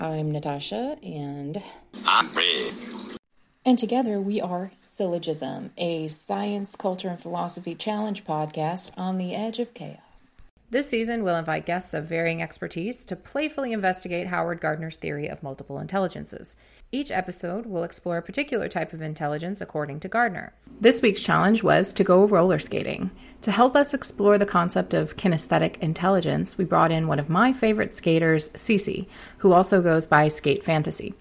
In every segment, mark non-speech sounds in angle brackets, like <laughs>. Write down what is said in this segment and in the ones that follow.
I'm Natasha, and I'm Brett. And together we are Syllojism, a science, culture, and philosophy challenge podcast on the edge of chaos. This season, we'll invite guests of varying expertise to playfully investigate Howard Gardner's theory of multiple intelligences. Each episode will explore a particular type of intelligence according to Gardner. This week's challenge was to go roller skating. To help us explore the concept of kinesthetic intelligence, we brought in one of my favorite skaters, Cece, who also goes by Skate Fantacee.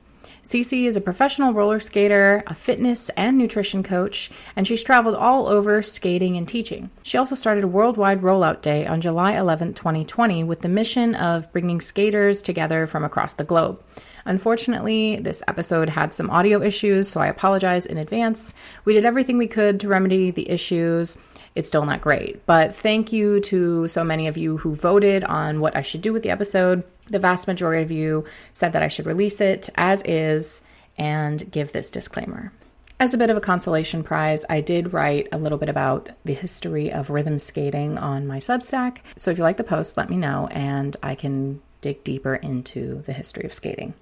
Cece is a professional roller skater, a fitness and nutrition coach, and she's traveled all over skating and teaching. She also started a worldwide rollout day on July 11, 2020, with the mission of bringing skaters together from across the globe. Unfortunately, this episode had some audio issues, so I apologize in advance. We did everything we could to remedy the issues. It's still not great, but thank you to so many of you who voted on what I should do with the episode. The vast majority of you said that I should release it as is and give this disclaimer. As a bit of a consolation prize, I did write a little bit about the history of rhythm skating on my Substack. So if you like the post, let me know and I can dig deeper into the history of skating.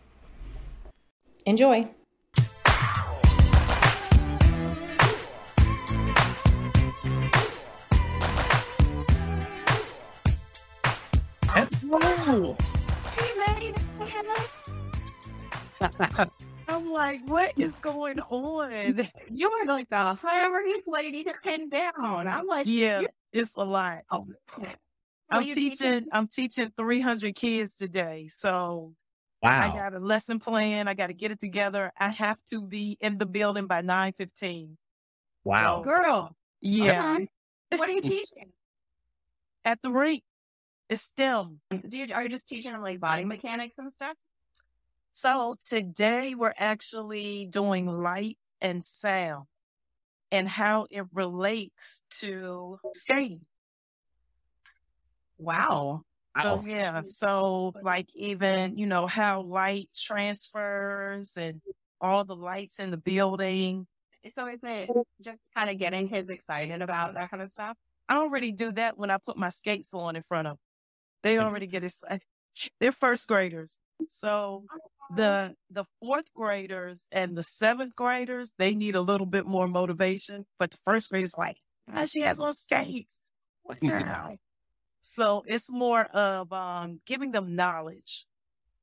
Enjoy. Whoa. <laughs> I'm like, what is going on? You are like the hungry lady to pin down. I'm like, Yeah, it's a lot. oh. I'm teaching, teaching? I'm teaching 300 kids today. So I got a lesson plan. I got to get it together. I have to be in the building by 9:15. Wow. So, girl, yeah, come on. What are you <laughs> teaching? at the rate, it's STEM. Do you, are you just teaching them like body mechanics and stuff? So today we're actually doing light and sound and how it relates to skating. Wow. So yeah, so like even you know how light transfers and all the lights in the building. So is it just kind of getting kids excited about that kind of stuff? I already do that when I put my skates on in front of them. They already get excited. <laughs> They're first graders, so the the fourth graders and the seventh graders they need a little bit more motivation, but the first graders like, ah, she has on skates. Wow. <laughs> So it's more of um, giving them knowledge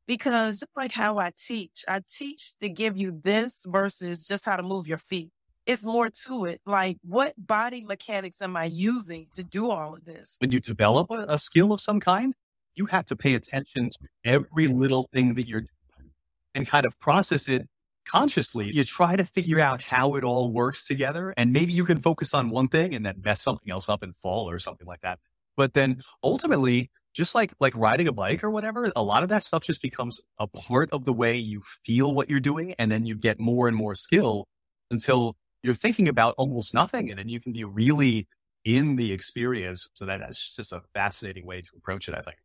because just like how I teach, I teach to give you this versus just how to move your feet. It's more to it. Like, what body mechanics am I using to do all of this? when you develop a, a skill of some kind, you have to pay attention to every little thing that you're doing and kind of process it consciously. You try to figure out how it all works together. And maybe you can focus on one thing and then mess something else up and fall or something like that. But then ultimately, just like like riding a bike or whatever, a lot of that stuff just becomes a part of the way you feel what you're doing. And then you get more and more skill until you're thinking about almost nothing. And then you can be really in the experience. So that, that's just a fascinating way to approach it, I think.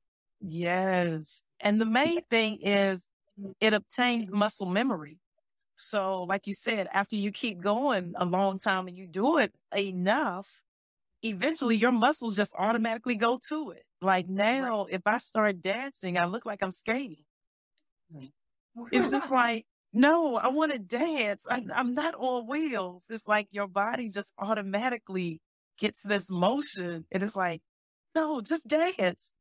Yes. And the main thing is it obtains muscle memory. So, like you said, after you keep going a long time and you do it enough, eventually your muscles just automatically go to it. Like now, if I start dancing, I look like I'm skating. Mm. It's <laughs> just like, no, I want to dance. I'm, I'm not on wheels. It's like your body just automatically gets this motion. And it's like, no, just dance.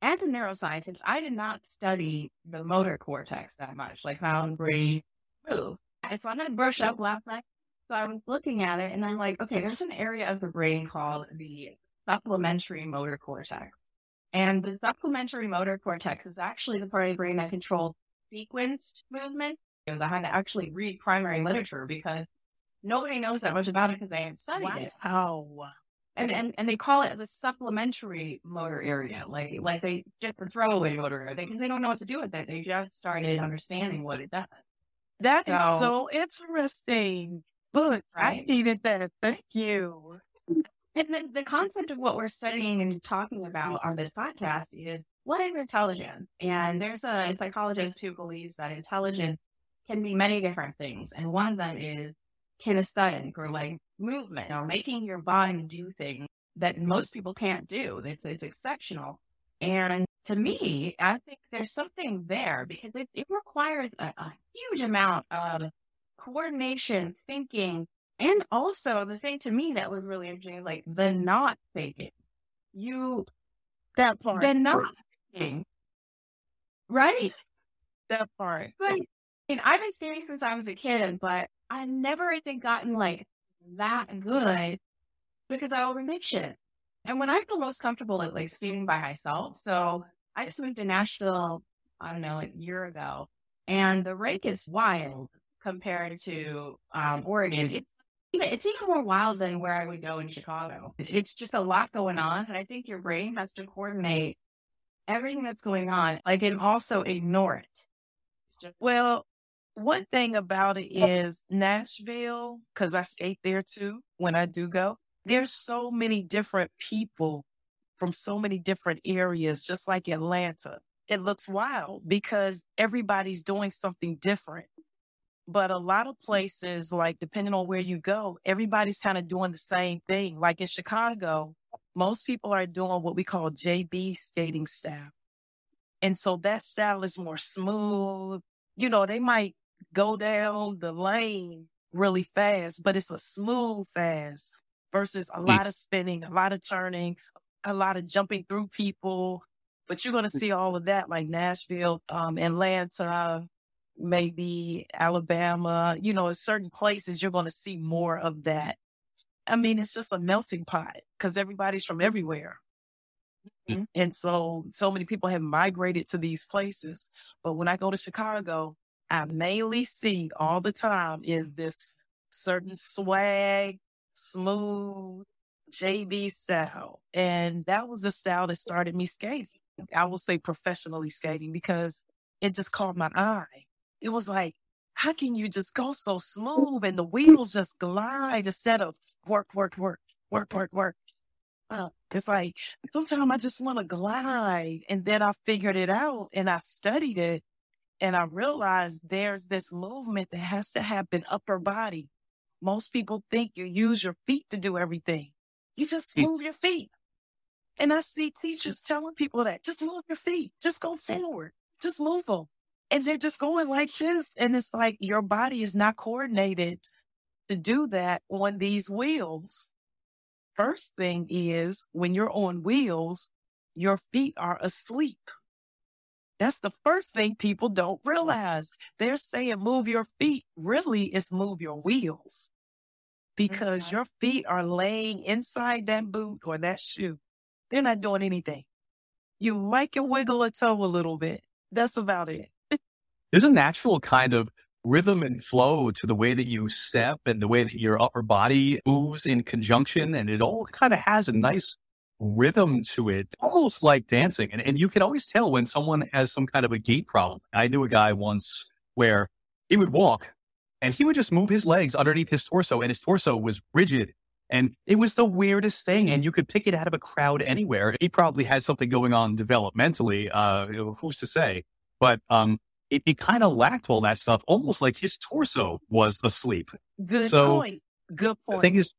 As a neuroscientist, I did not study the motor cortex that much, like how brain moves. So I did brush up last night. So I was looking at it and I'm like, okay, there's an area of the brain called the supplementary motor cortex. And the supplementary motor cortex is actually the part of the brain that controls sequenced movement. Because I had to actually read primary literature because nobody knows that much about it because they haven't studied it. Wow. And, and and they call it the supplementary motor area, like like they just a throwaway motor area because they don't know what to do with it. They just started understanding what it does. That is So- so interesting. Look, I Right. needed that. Thank you. And the, the concept of what we're studying and talking about on this podcast is what is intelligence? And there's a psychologist who believes that intelligence can be many different things. And one of them is kinesthetic or like movement or making your body do things that most people can't do. It's, it's exceptional. And to me, I think there's something there because it, it requires a, a huge amount of coordination, thinking, and also the thing to me that was really interesting, like the not faking. You That part. the not faking, right? that part. But and I've been skating since I was a kid, but I never I think gotten like that good because I overmix shit. And when I feel most comfortable at like skating by myself, so I just moved to Nashville, I don't know, like a year ago, and the rake is wild compared to um, Oregon. It's even it's even more wild than where I would go in Chicago. It's just a lot going on, and I think your brain has to coordinate everything that's going on, like and also ignore it. It's just Well, one thing about it is Nashville, because I skate there too when I do go, there's so many different people from so many different areas, just like Atlanta. It looks wild because everybody's doing something different. But a lot of mm. places, like depending on where you go, everybody's kind of doing the same thing. Like in Chicago, most people are doing what we call JB skating style. And so that style is more smooth. You know, they might go down the lane really fast, but it's a smooth fast versus a mm. lot of spinning, a lot of turning, a lot of jumping through people. But you're going to mm. see all of that like Nashville, um, Atlanta, maybe Alabama, you know, in certain places, you're going to see more of that. I mean, it's just a melting pot because everybody's from everywhere. Mhm. And so, so many people have migrated to these places. But when I go to Chicago, I mainly see all the time is this certain swag, smooth JB style. And that was the style that started me skating. I will say professionally skating because it just caught my eye. It was like, how can you just go so smooth and the wheels just glide instead of work, work, work, work, work, work. Uh, it's like sometimes I just want to glide. And then I figured it out and I studied it and I realized there's this movement that has to happen upper body. Most people think you use your feet to do everything. You just move your feet. And I see teachers telling people that just move your feet, just go forward, just move them. And they're just going like this. And it's like your body is not coordinated to do that on these wheels. First thing is when you're on wheels, your feet are asleep. That's the first thing people don't realize. They're saying move your feet. Really, it's move your wheels because Mhm. your feet are laying inside that boot or that shoe. They're not doing anything. You might can wiggle a toe a little bit. That's about it. There's a natural kind of rhythm and flow to the way that you step and the way that your upper body moves in conjunction. And it all kind of has a nice rhythm to it, almost like dancing. And, and you can always tell when someone has some kind of a gait problem. I knew a guy once where he would walk and he would just move his legs underneath his torso and his torso was rigid. And it was the weirdest thing. And you could pick it out of a crowd anywhere. He probably had something going on developmentally. Uh, who's to say? But, um, it, it kind of lacked all that stuff, almost like his torso was asleep. Good So, point. Good point. The thing is,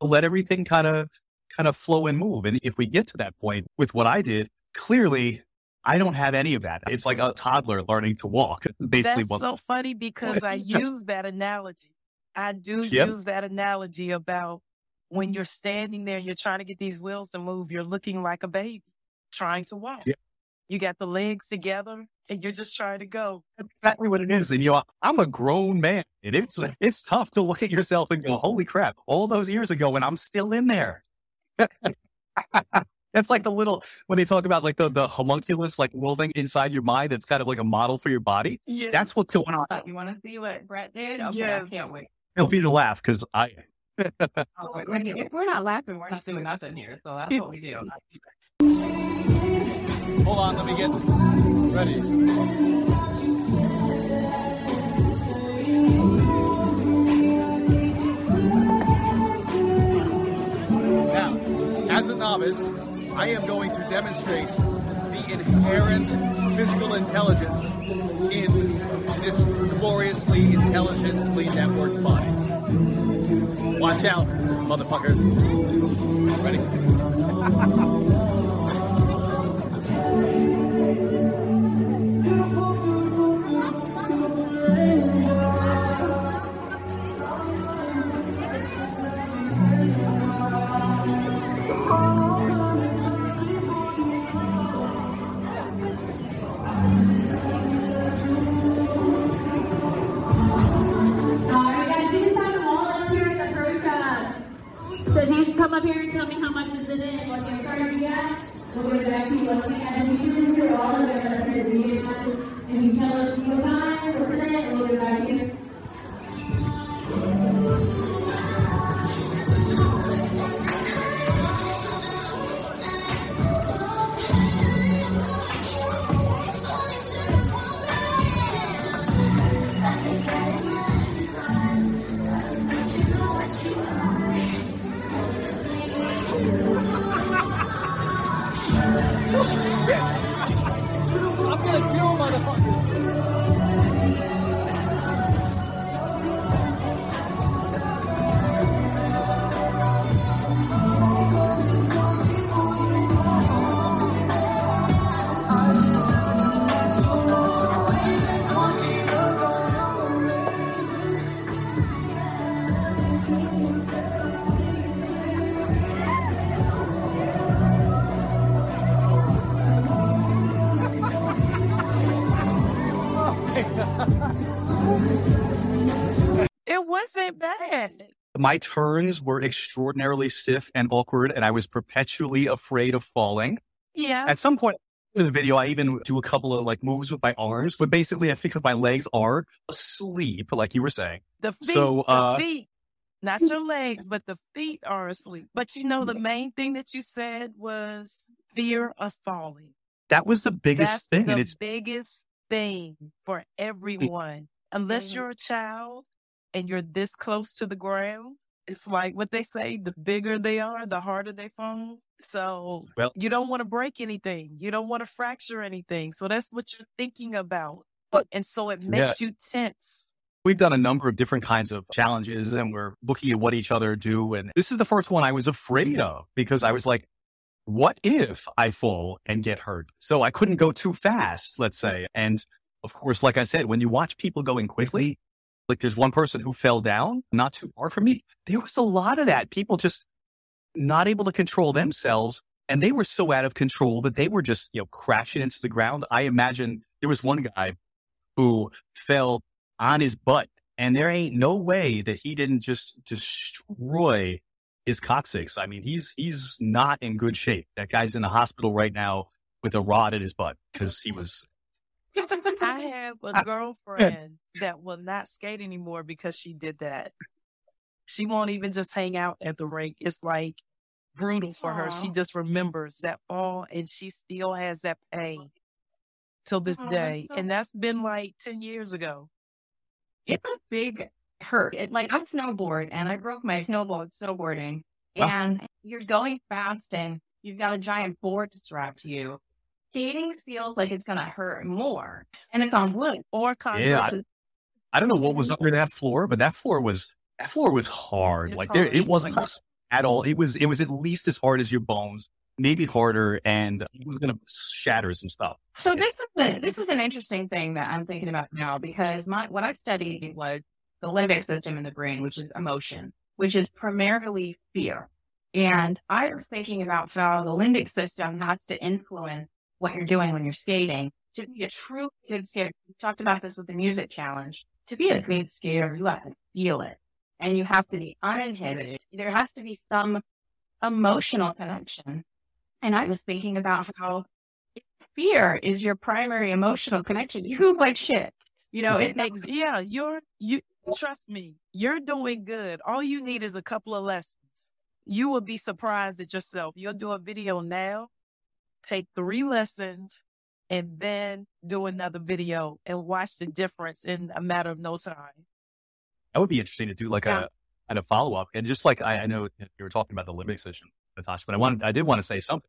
let everything kind of kind of flow and move. And if we get to that point with what I did, clearly I don't have any of that. It's like a toddler learning to walk. Basically, That's what so funny because I <laughs> use that analogy. I do Yep. use that analogy about when you're standing there, and you're trying to get these wheels to move, you're looking like a baby trying to walk. Yep. You got the legs together and you're just trying to go. that's exactly what it is. And you know, I'm a grown man, and it's it's tough to look at yourself and go, "Holy crap!" All those years ago, and I'm still in there. <laughs> That's like the little when they talk about like the the homunculus like worlding inside your mind. That's kind of like a model for your body. Yeah. That's what's going on. You want to see what Brett did? Okay, Yes. I can't wait. It'll be to laugh because I <laughs> Oh, wait, wait, if we're not laughing, we're not doing nothing here. So that's what we do. Hold on, let me get ready. Now, as a novice, I am going to demonstrate the inherent physical intelligence in this gloriously intelligently networked body. Watch out, motherfuckers. Ready? So if you come up here and tell me how much is it in? what they're charging you at, we'll back to you. You My turns were extraordinarily stiff and awkward, and I was perpetually afraid of falling. Yeah. At some point in the video, I even do a couple of like moves with my arms, but basically that's because my legs are asleep, like you were saying. The feet, So, uh, the feet, not your legs, but the feet are asleep. But you know, the main thing that you said was fear of falling. That was the biggest That's thing, the and it's biggest thing for everyone. Unless Mhm. you're a child and you're this close to the ground, it's like what they say: the bigger they are, the harder they fall. So Well- you don't want to break anything. You don't want to fracture anything. So that's what you're thinking about. And so it makes you tense. we've done a number of different kinds of challenges, and we're looking at what each other do. And this is the first one I was afraid of because I was like, what if I fall and get hurt? So I couldn't go too fast, let's say. And of course, like I said, when you watch people going quickly, mm-hmm. Like there's one person who fell down not too far from me. There was a lot of that. People just not able to control themselves. And they were so out of control that they were just, you know, crashing into the ground. I imagine there was one guy who fell on his butt and there ain't no way that he didn't just destroy his coccyx. I mean, he's, he's not in good shape. That guy's in the hospital right now with a rod in his butt because he was I <laughs> have a ah. <laughs> girlfriend that will not skate anymore because she did that. She won't even just hang out at the rink. It's like brutal for her. She just remembers that fall and she still has that pain till this Aw, that's day. so And that's been like 10 years ago. it's a big hurt. It, like I snowboard and I broke my snowboard snowboarding Wow. and you're going fast and you've got a giant board strapped to you. Skating feels like it's gonna hurt more. And it's on wood. Or Converse. Yeah, I- I don't know what was under that floor, but that floor was that floor was hard. It's like there, it wasn't at all. It was it was at least as hard as your bones, maybe harder, and it was gonna shatter some stuff. So this is a, this is an interesting thing that I'm thinking about now because my what I studied was the limbic system in the brain, which is emotion, which is primarily fear. And I was thinking about how the limbic system has to influence what you're doing when you're skating. To be a true good skater, we talked about this with the music challenge. To be a mm-hmm. great skater, you have to feel it and you have to be uninhibited. There has to be some emotional connection. And I was thinking about how fear is your primary emotional connection. <laughs> You look like shit. You know, it makes <laughs> yeah, you're you trust me, you're doing good. All you need is a couple of lessons. You will be surprised at yourself. You'll do a video now, take three lessons, and then do another video and watch the difference in a matter of no time. That would be interesting to do like Yeah. a and a follow up. And just like I, I know you were talking about the limbic system, Natasha, but I wanted I did want to say something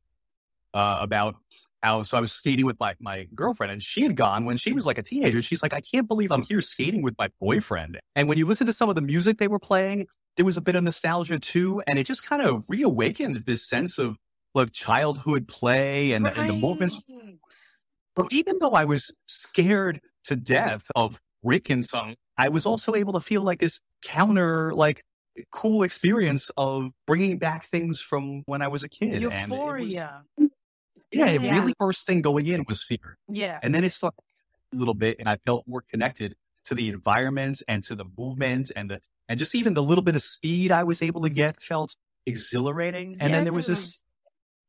uh, about how so I was skating with my my girlfriend and she had gone when she was like a teenager. She's like, I can't believe I'm here skating with my boyfriend. And when you listen to some of the music they were playing, there was a bit of nostalgia too, and it just kind of reawakened this sense of like childhood play and, and the movements but even though I was scared to death of Rick and some, I was also able to feel like this counter, like cool experience of bringing back things from when I was a kid. And it was- Euphoria. yeah, Yeah. really first thing going in was fear. Yeah. And then it started a little bit and I felt more connected to the environment and to the movement and the, and just even the little bit of speed I was able to get felt exhilarating. And then there was this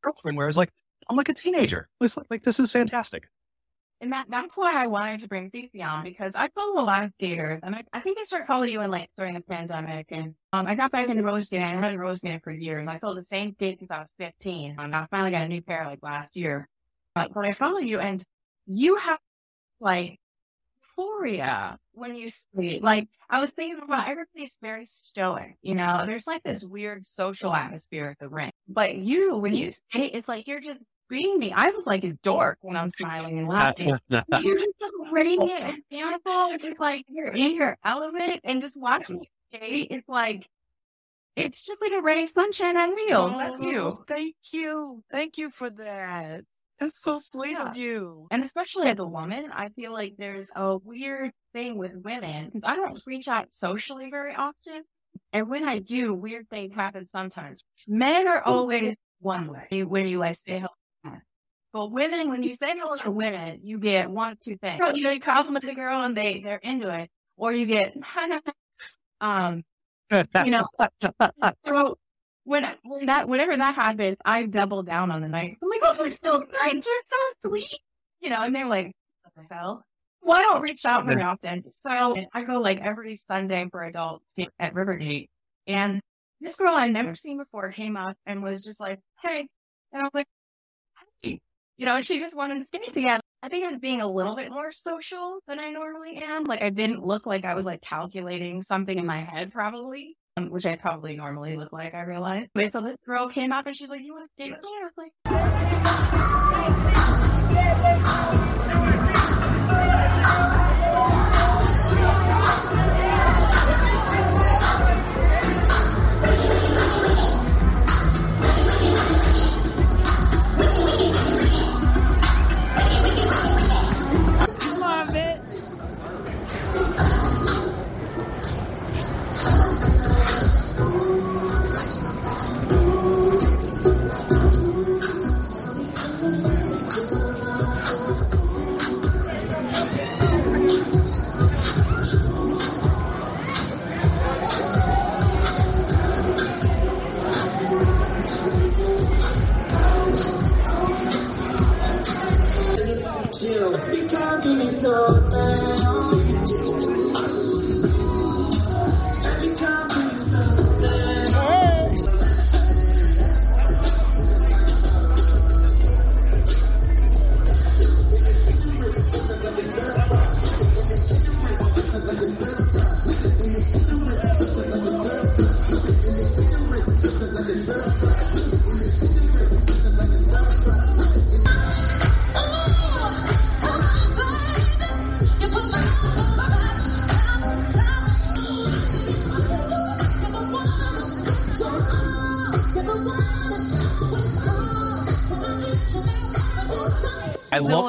girlfriend where I was like, I'm like a teenager. It was like, like this is fantastic. And that, that's why I wanted to bring Cece on because I follow a lot of skaters and I, I think I started following you in like during the pandemic and um, I got back into skating. I had roller skating for years. I sold the same skate since I was 15 and I finally got a new pair like last year. But, but I follow you and you have like euphoria when you skate. Like I was thinking about everybody's very stoic, you know, there's like this weird social atmosphere at the ring. But you, when you skate, it's like you're just being me. I look like a dork when I'm smiling and laughing. <laughs> you're just so radiant and beautiful. Just like you're in your element and just watching you skate. It's like it's just like a ray of sunshine on wheels. That's oh, you. Oh, Thank you. Thank you for that. That's so sweet Yeah. of you. And especially as a woman, I feel like there's a weird thing with women. I don't <laughs> reach out socially very often. And when I do, weird things happen sometimes. Men are always one way when you like say hello. But women, when you say hello to women, you get one of two things. You know, you compliment the girl and they, they're into it. Or you get, <laughs> um, you know, <laughs> so when when that whenever that happens, I double down on the night. I'm like, oh, they're nice, they're so sweet, you know. And they're like, what the hell? Well, I don't reach out very often, so I go like every Sunday for adults at Rivergate, and this girl I'd never seen before came up and was just like, hey, and I was like, hey, you know, and she just wanted to skate together. I think I was being a little bit more social than I normally am. Like I didn't look like I was like calculating something in my head, probably um, which I probably normally look like, I realized. But so this girl came up and she's like, You want to date me? I was like,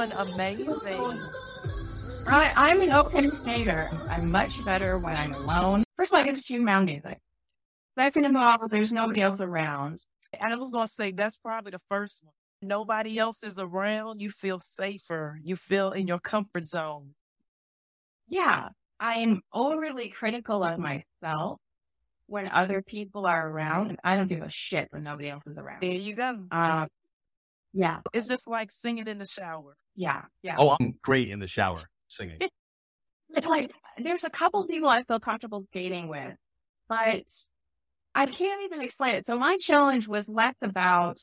Doing amazing. I, I'm an open skater. I'm much better when I'm alone. First of all, I get to choose my own music. Second of all, there's nobody else around. And I was going to say, that's probably the first one. Nobody else is around. You feel safer. You feel in your comfort zone. Yeah, I am overly critical of myself when other people are around. and I don't give a shit when nobody else is around. There you go. Uh, yeah, It's just like singing in the shower. Yeah, yeah. Oh, I'm great in the shower singing. <laughs> It's like there's a couple people I feel comfortable skating with, but I can't even explain it. So my challenge was less about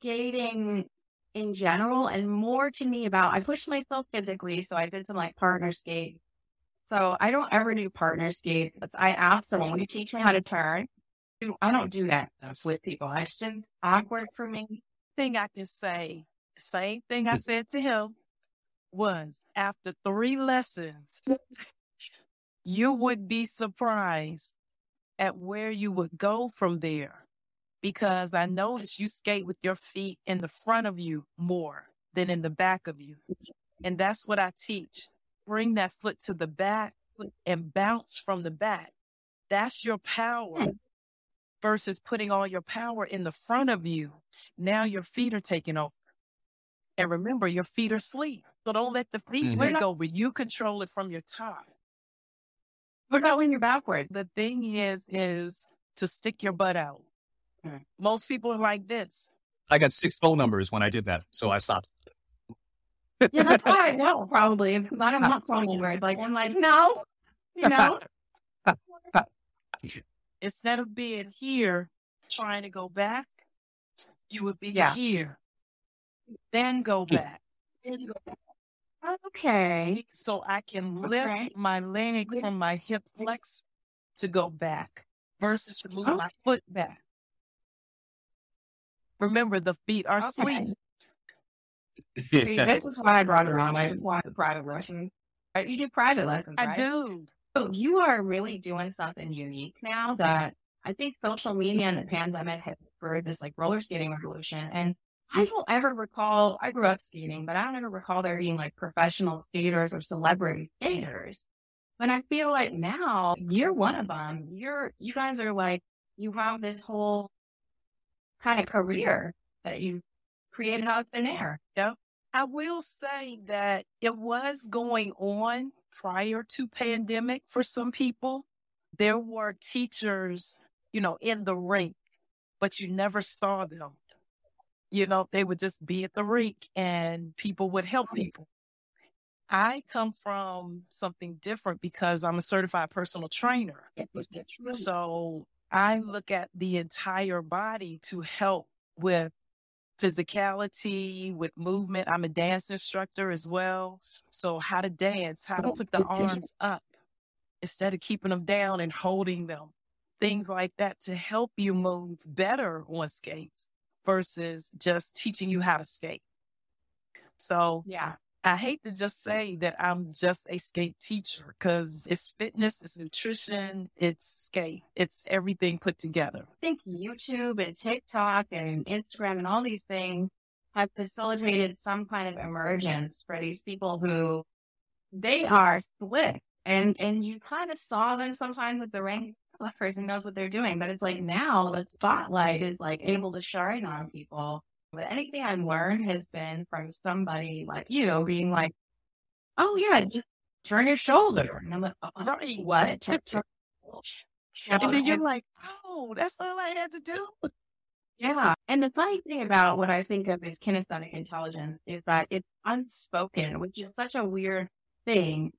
skating in general and more to me about I pushed myself physically. So I did some like partner skate. So I don't ever do partner skates. It's, I asked someone, will you teach me how to turn? I don't do that stuff with people. It's just awkward for me. Thing I can say, same thing I said to him was after three lessons, you would be surprised at where you would go from there. Because I noticed you skate with your feet in the front of you more than in the back of you. And that's what I teach. Bring that foot to the back and bounce from the back. That's your power versus putting all your power in the front of you. Now your feet are taking over. And remember, your feet are asleep. So don't let the feet Mhm. take over. You control it from your top. What about when you're backward? The thing is, is to stick your butt out. Most people are like this. I got six phone numbers when I did that, so I stopped. Yeah, that's <laughs> why I know probably. Because I don't want phone numbers. Like I'm like, no, you know. <laughs> Instead of being here trying to go back, you would be Yeah. here. Then go back. Okay. So I can lift Okay. my leg from my hip flex to go back versus to move Oh. my foot back. Remember, the feet are Okay. sweet. See, this is why I brought it on. I just want the private lessons. Right? You do private lessons, I do. So you are really doing something unique now that I think social media and the pandemic have spurred this like roller skating revolution. And I don't ever recall, I grew up skating, but I don't ever recall there being like professional skaters or celebrity skaters. But I feel like now you're one of them. You're, you guys are like, you have this whole kind of career that you created out of thin air. Yeah I will say that it was going on prior to pandemic for some people. There were teachers, you know, in the rink, but you never saw them. You know, they would just be at the rink and people would help people. I come from something different because I'm a certified personal trainer. So I look at the entire body to help with physicality, with movement. I'm a dance instructor as well. So how to dance, how to put the arms up instead of keeping them down and holding them. Things like that to help you move better on skates versus just teaching you how to skate. So Yeah. I hate to just say that I'm just a skate teacher because it's fitness, it's nutrition, it's skate, it's everything put together. I think YouTube and TikTok and Instagram and all these things have facilitated some kind of emergence for these people who they are slick and and you kind of saw them sometimes with the rank that person knows what they're doing but it's like now the spotlight is like able to shine on people but anything I've learned has been from somebody like you being like oh yeah just turn your shoulder and I'm like oh, Right. what <laughs> And then you're like, oh, that's all I had to do. Yeah. And the funny thing about what I think of as kinesthetic intelligence is that it's unspoken, which is such a weird thing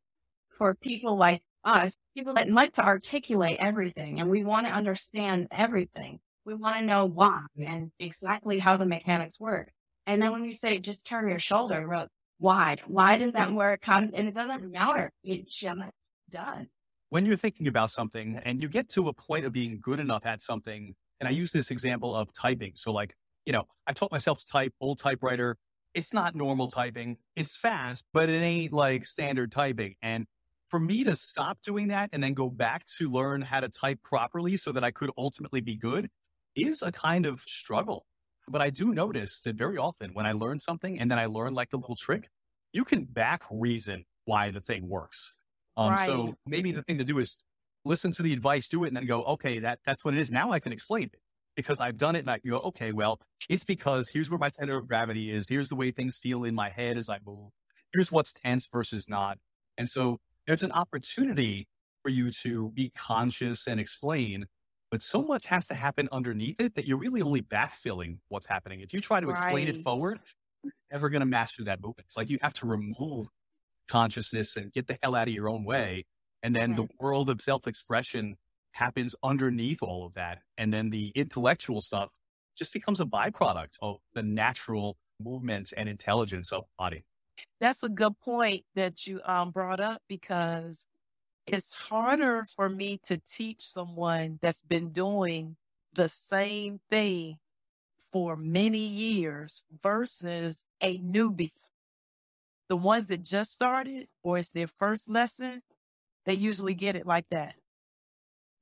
for people like us, people that like to articulate everything and we want to understand everything. We want to know why and exactly how the mechanics work. And then when you say just turn your shoulder, we're why? Why does that work? How, and it doesn't matter. It just does. when you're thinking about something and you get to a point of being good enough at something, and I use this example of typing. So, like, you know, I taught myself to type old typewriter. It's not normal typing. It's fast, but it ain't like standard typing. And for me to stop doing that and then go back to learn how to type properly so that I could ultimately be good is a kind of struggle. But I do notice that very often when I learn something and then I learn like the little trick, you can back reason why the thing works. Um, Right. so maybe the thing to do is listen to the advice, do it, and then go, okay, that that's what it is. Now I can explain it because I've done it, and I go, okay, well, it's because here's where my center of gravity is. Here's the way things feel in my head as I move. Here's what's tense versus not. And so there's an opportunity for you to be conscious and explain, but so much has to happen underneath it that you're really only backfilling what's happening. If you try to explain it forward, you're never going to master that movement. It's like you have to remove consciousness and get the hell out of your own way. And then the world of self expression happens underneath all of that. And then the intellectual stuff just becomes a byproduct of the natural movement and intelligence of body. That's a good point that you um, brought up because it's harder for me to teach someone that's been doing the same thing for many years versus a newbie. The ones that just started or it's their first lesson, they usually get it like that.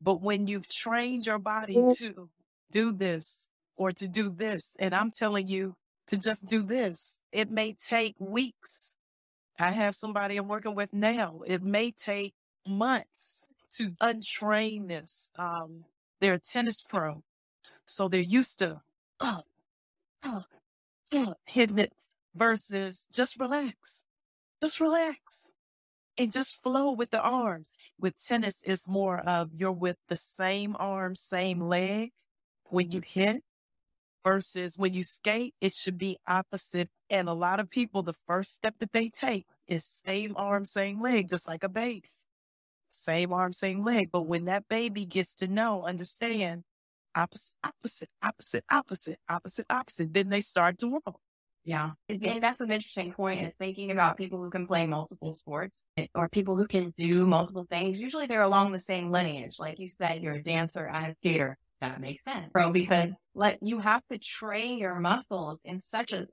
But when you've trained your body to do this or to do this, and I'm telling you to just do this, it may take weeks. I have somebody I'm working with now. It may take months to untrain this. Um, they're a tennis pro, so they're used to uh, uh, uh, hitting it versus just relax, just relax, and just flow with the arms. With tennis, it's more of you're with the same arm, same leg, when you hit versus when you skate, it should be opposite. And a lot of people, the first step that they take is same arm, same leg, just like a baby. Same arm, same leg. But when that baby gets to know, understand opposite, opposite, opposite, opposite, opposite, opposite, then they start to walk. Yeah. And, that's an interesting point is thinking about people who can play multiple sports eh, or people who can do multiple things. Usually they're along the same lineage. Like you said, you're a dancer and a skater. That makes sense, bro, because like you have to train your muscles in such a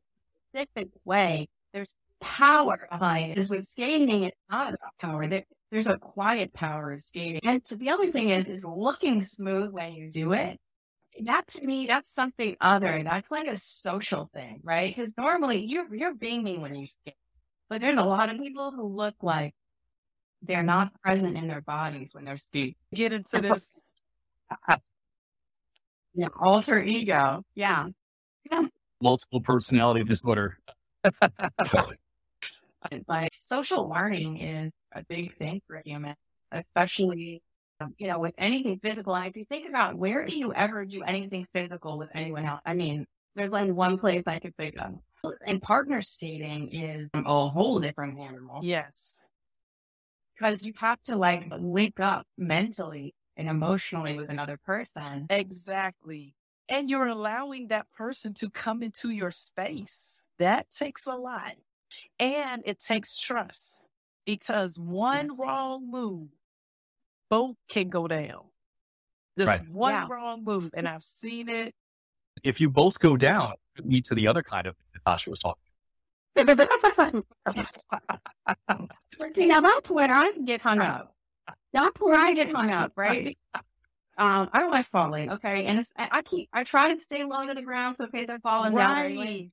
specific way. There's power behind it. Is with skating, it's not about power. There, there's a quiet power of skating. And so the other thing is, is looking smooth when you do it that to me, that's something other. That's like a social thing, right? Because normally you're you're beaming when you skate, but there's a lot of people who look like they're not present in their bodies when they're skating. Get into this. <laughs> yeah, alter ego. Yeah. yeah. <laughs> Multiple personality disorder. <laughs> like social learning is a big thing for a human, especially um, you know, with anything physical. And if you think about where do you ever do anything physical with anyone else? I mean, there's like one place I could think of. And partner skating is a whole different animal. Yes. Because you have to like link up mentally and emotionally with another person. Exactly. And you're allowing that person to come into your space. That takes a lot. And it takes trust because one wrong move both can go down. Just right. one yeah. wrong move, and I've seen it. If you both go down, lead to the other kind of Natasha was talking. <laughs> Now that's where I get hung up. That's where I get hung up, right? Um, I don't like falling, okay, and it's I, I keep I try to stay low to the ground so okay they're falling right. down.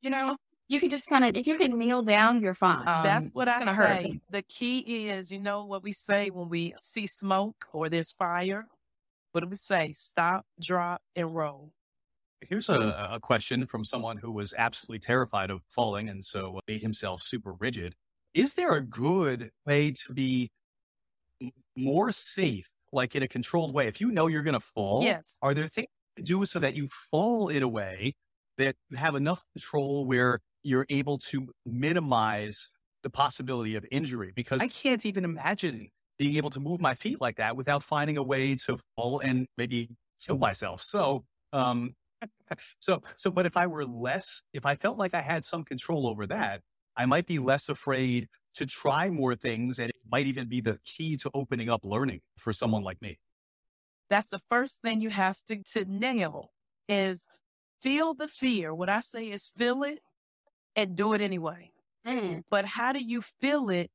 You know, you can just kind of if you can kneel down, you're fine. Um, That's what I say. Hurt. The key is, you know what we say when we see smoke or there's fire. What do we say? Stop, drop, and roll. Here's a, a question from someone who was absolutely terrified of falling and so made himself super rigid. Is there a good way to be more safe, like in a controlled way? If you know you're going to fall, yes. are there things to do so that you fall in a way that you have enough control where you're able to minimize the possibility of injury because I can't even imagine being able to move my feet like that without finding a way to fall and maybe kill myself. So, um, <laughs> so, so, but if I were less, if I felt like I had some control over that, I might be less afraid to try more things. And it might even be the key to opening up learning for someone like me. That's the first thing you have to, to nail is feel the fear. What I say is feel it and do it anyway. Mm. But how do you feel it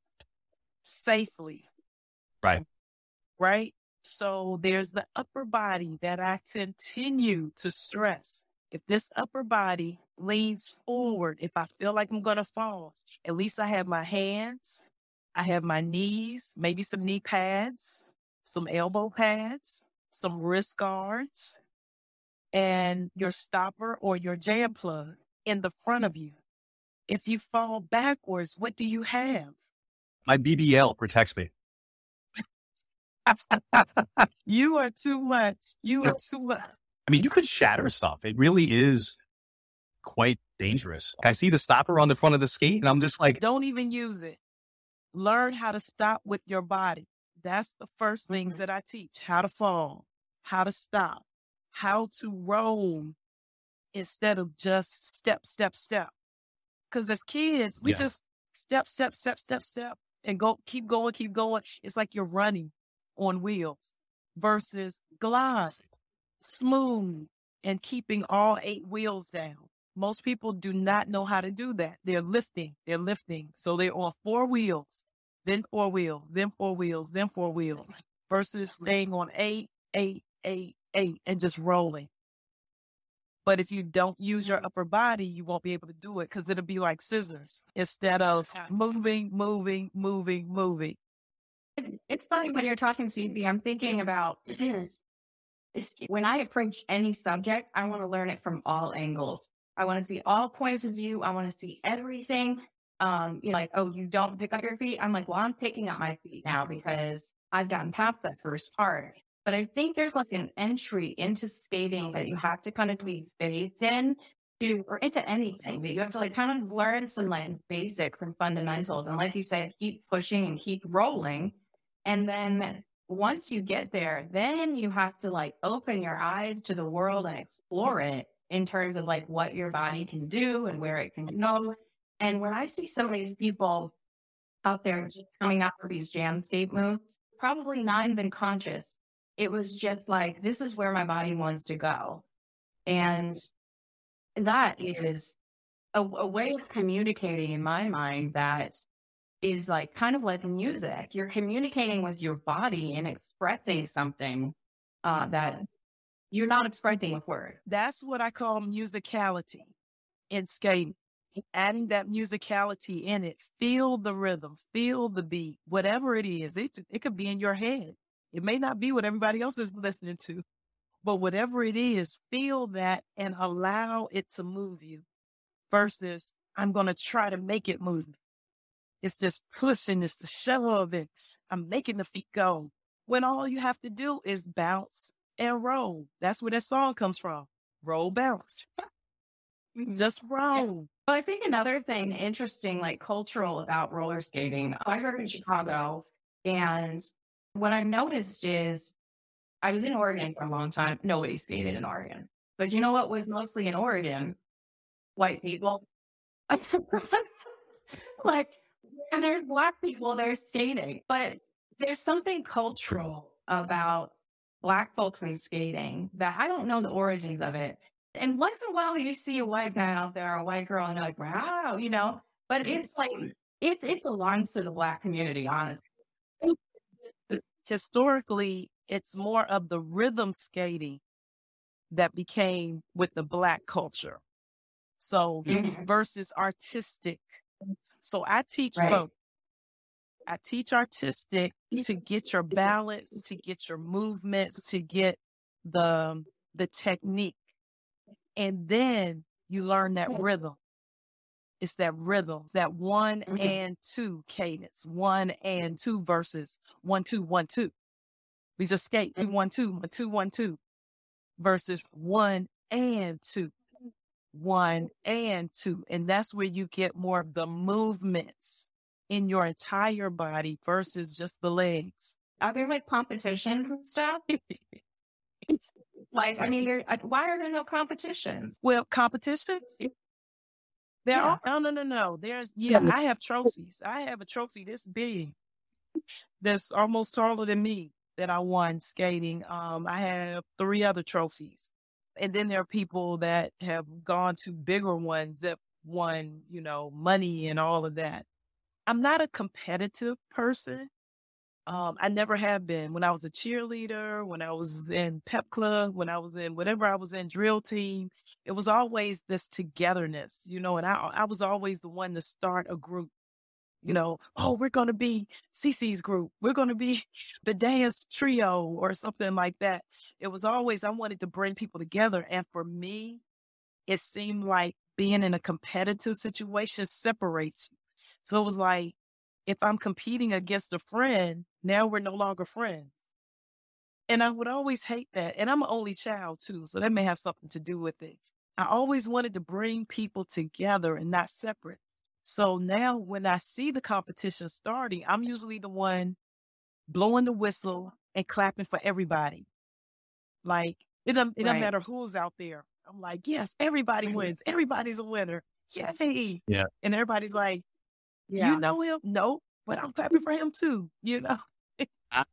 safely? Right. Right. So there's the upper body that I continue to stress. If this upper body leans mm. forward, if I feel like I'm going to fall, at least I have my hands, I have my knees, maybe some knee pads, some elbow pads, some wrist guards, and your stopper or your jam plug in the front of you. If you fall backwards, what do you have? My BBL protects me. <laughs> you are too much. You are too much. I mean, you could shatter stuff. It really is quite dangerous. I see the stopper on the front of the skate and I'm just like, don't even use it. Learn how to stop with your body. That's the first things mm-hmm. that I teach how to fall, how to stop, how to roll instead of just step, step, step. Because as kids, we yeah. just step, step, step, step, step, and go, keep going, keep going. It's like you're running on wheels versus glide, smooth, and keeping all eight wheels down. Most people do not know how to do that. They're lifting, they're lifting. So they're on four wheels, then four wheels, then four wheels, then four wheels, versus staying on eight, eight, eight, eight, and just rolling. But if you don't use your mm-hmm. upper body, you won't be able to do it because it'll be like scissors instead of <laughs> moving, moving, moving, moving. It's funny when you're talking CP, I'm thinking about <clears throat> when I approach any subject, I want to learn it from all angles. I want to see all points of view. I want to see everything. Um, you know, like, oh, you don't pick up your feet. I'm like, well, I'm picking up my feet now because I've gotten past that first part. But I think there's like an entry into skating that you have to kind of be phased in to, or into anything, but you have to like kind of learn some like basics and fundamentals. And like you said, keep pushing and keep rolling. And then once you get there, then you have to like open your eyes to the world and explore it in terms of like what your body can do and where it can go. And when I see some of these people out there just coming up with these jam skate moves, probably not even conscious it was just like, this is where my body wants to go. And that is a, a way of communicating in my mind that is like kind of like music. You're communicating with your body and expressing something uh, that you're not expressing with words. That's what I call musicality in skating. Adding that musicality in it, feel the rhythm, feel the beat, whatever it is. It, it could be in your head. It may not be what everybody else is <laughs> listening to, but whatever it is, feel that and allow it to move you versus I'm going to try to make it move. It's just pushing, it's the show of it. I'm making the feet go. When all you have to do is bounce and roll. That's where that song comes from. Roll, bounce. Mm-hmm. just roll. Well, I think another thing interesting, like cultural about roller skating, I grew up in Chicago and what I've noticed is I was in Oregon for a long time. Nobody skated in Oregon. But you know what was mostly in Oregon? White people. <laughs> like, and there's black people, they're skating. But there's something cultural about black folks and skating that I don't know the origins of it. And once in a while you see a white guy out there, a white girl, and you're like, wow, you know, but it's like it it belongs to the black community, honestly historically, it's more of the rhythm skating that became with the black culture. So mm-hmm. versus artistic. So I teach right. both. I teach artistic to get your balance, to get your movements, to get the the technique. And then you learn that rhythm. It's that rhythm, that one mm-hmm. and two cadence, one and two verses, one, two, one, two. We just skate mm-hmm. one, two, one, two, one, two versus one and two, one and two. And that's where you get more of the movements in your entire body versus just the legs. Are there like competitions and stuff? <laughs> like, I mean, there, uh, why are there no competitions? Well, competitions, there yeah. are no, no, no, no. There's yeah, I have trophies. I have a trophy this big, that's almost taller than me that I won skating. Um, I have three other trophies, and then there are people that have gone to bigger ones that won, you know, money and all of that. I'm not a competitive person. Um, I never have been. When I was a cheerleader, when I was in pep club, when I was in whatever I was in drill team, it was always this togetherness, you know. And I, I was always the one to start a group. You know, oh, oh. we're going to be CeCe's group. We're going to be the dance trio or something like that. It was always I wanted to bring people together, and for me, it seemed like being in a competitive situation separates you. So it was like if I'm competing against a friend, now we're no longer friends. And I would always hate that. And I'm an only child too, so that may have something to do with it. I always wanted to bring people together and not separate. So now when I see the competition starting, I'm usually the one blowing the whistle and clapping for everybody. Like it doesn't, it doesn't matter who's out there. I'm like, yes, everybody mm-hmm. wins. Everybody's a winner. Yay. Yeah. And everybody's like, yeah. You know him? No, but I'm clapping for him too, you know? Ah.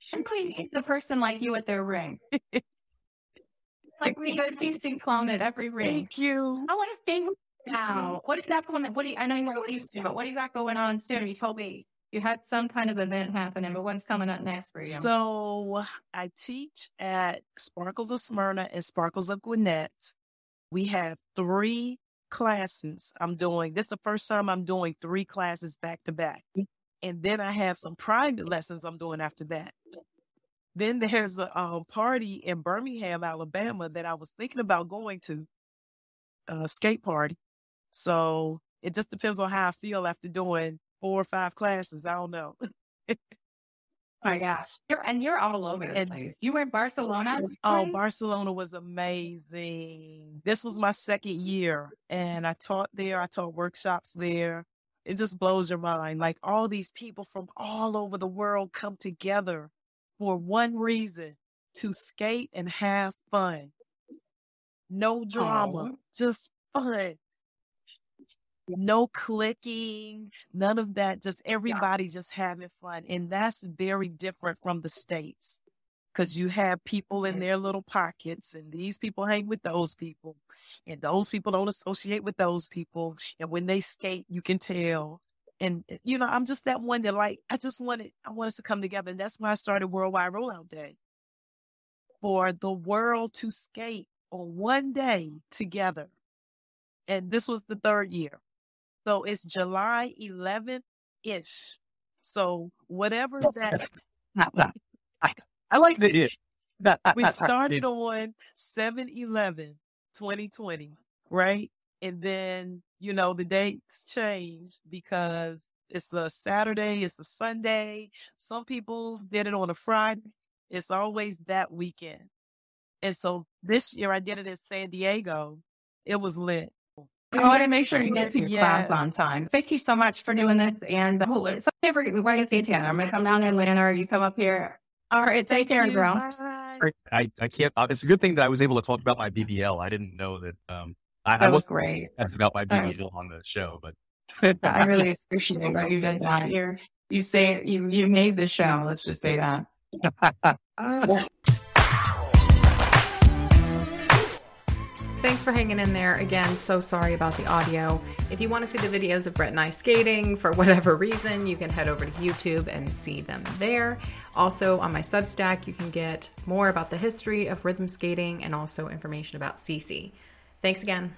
Simply the person like you at their ring. <laughs> like we go to clown at every ring. Thank you. I want to sing now. What is that going What do you, I know you know what you do, but what do you got going on soon? You told me you had some kind of event happening, but what's coming up next for you? So I teach at Sparkles of Smyrna and Sparkles of Gwinnett. We have three classes I'm doing. This is the first time I'm doing three classes back to back. And then I have some private lessons I'm doing after that. Then there's a um, party in Birmingham, Alabama that I was thinking about going to, a skate party. So it just depends on how I feel after doing four or five classes. I don't know. Oh my gosh. You're, and you're all over the And- place. You were in Barcelona? Oh? Barcelona was amazing. This was my second year and I taught there. I taught workshops there. It just blows your mind. Like all these people from all over the world come together for one reason to skate and have fun. No drama, Aw. just fun. No clicking, none of that. Just everybody just having fun. And that's very different from the States because you have people in their little pockets, and these people hang with those people, and those people don't associate with those people. And when they skate, you can tell. And uh, you know, I'm just that one that like I just wanted I want us to come together, and that's why I started Worldwide Rollout Day for the world to skate on one day together. And this was the third year, so it's July 11th ish. So whatever that I like the <laughs> it. we started on 7 11 2020 right? And then you know the dates change because it's a saturday it's a sunday. Some people did it on a friday. It's always that weekend. And so this year i did it in san diego. It was lit I want to make sure you get to your Yes. class on time. Thank you so much for doing this. And uh, someday we're we're going to see you. I'm going to come down and Atlanta or you come up here. All right. Take care, girl. Bye. I, I can't. uh, It's a good thing that I was able to talk about my BBL. I didn't know that. Um, I, I That was wasn't great. That's about my That was- BBL on the show, but <laughs> I really appreciate what you did that. You're, you say you, you made the show. Let's just say that. Thanks for hanging in there. Again, so sorry about the audio. If you want to see the videos of Brett and I skating for <laughs> whatever reason, you can head over to YouTube and see them there. Also, on my Substack, you can get more about the history of rhythm skating and also information about CeCe. Thanks again.